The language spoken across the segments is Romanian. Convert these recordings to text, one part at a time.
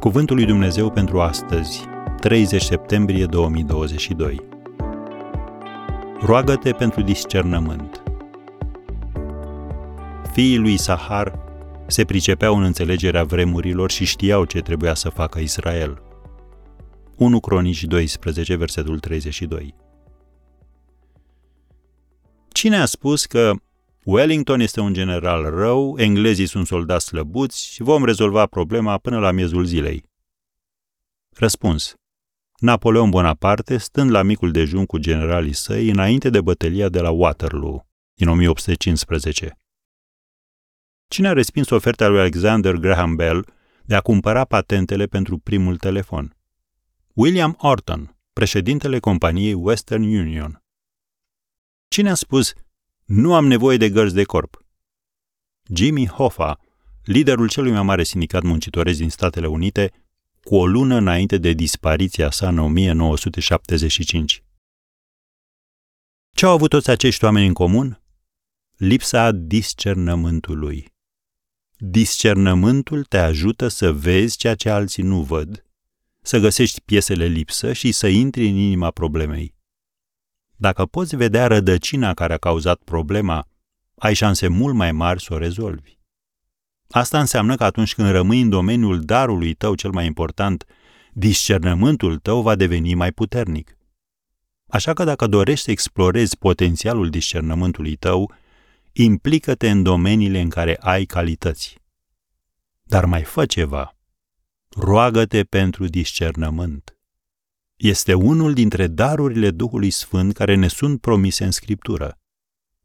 Cuvântul lui Dumnezeu pentru astăzi, 30 septembrie 2022. Roagă-te pentru discernământ. Fiii lui Sahar se pricepeau în înțelegerea vremurilor și știau ce trebuia să facă Israel. 1 Cronici 12, versetul 32. Cine a spus că Wellington este un general rău, englezii sunt soldați slăbuți și vom rezolva problema până la miezul zilei? Răspuns. Napoleon Bonaparte, stând la micul dejun cu generalii săi înainte de bătălia de la Waterloo, din 1815. Cine a respins oferta lui Alexander Graham Bell de a cumpăra patentele pentru primul telefon? William Orton, președintele companiei Western Union. Cine a spus, nu am nevoie de gărzi de corp? Jimmy Hoffa, liderul celui mai mare sindicat muncitoresc din Statele Unite, cu o lună înainte de dispariția sa în 1975. Ce au avut toți acești oameni în comun? Lipsa discernământului. Discernământul te ajută să vezi ceea ce alții nu văd, să găsești piesele lipsă și să intri în inima problemei. Dacă poți vedea rădăcina care a cauzat problema, ai șanse mult mai mari să o rezolvi. Asta înseamnă că atunci când rămâi în domeniul darului tău cel mai important, discernământul tău va deveni mai puternic. Așa că dacă dorești să explorezi potențialul discernământului tău, implică-te în domeniile în care ai calități. Dar mai fă ceva. Roagă-te pentru discernământ este unul dintre darurile Duhului Sfânt care ne sunt promise în Scriptură.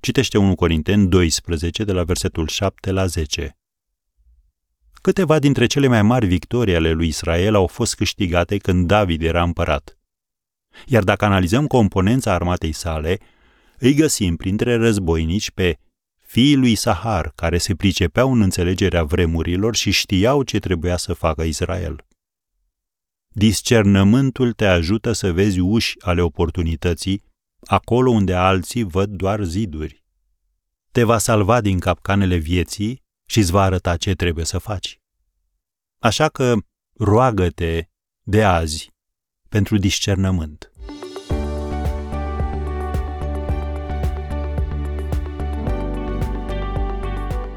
Citește 1 Corinteni 12, de la versetul 7 la 10. Câteva dintre cele mai mari victorii ale lui Israel au fost câștigate când David era împărat. Iar dacă analizăm componența armatei sale, îi găsim printre războinici pe fiii lui Sahar, care se pricepeau în înțelegerea vremurilor și știau ce trebuia să facă Israel. Discernământul te ajută să vezi uși ale oportunității, acolo unde alții văd doar ziduri. Te va salva din capcanele vieții și îți va arăta ce trebuie să faci. Așa că roagă-te de azi pentru discernământ.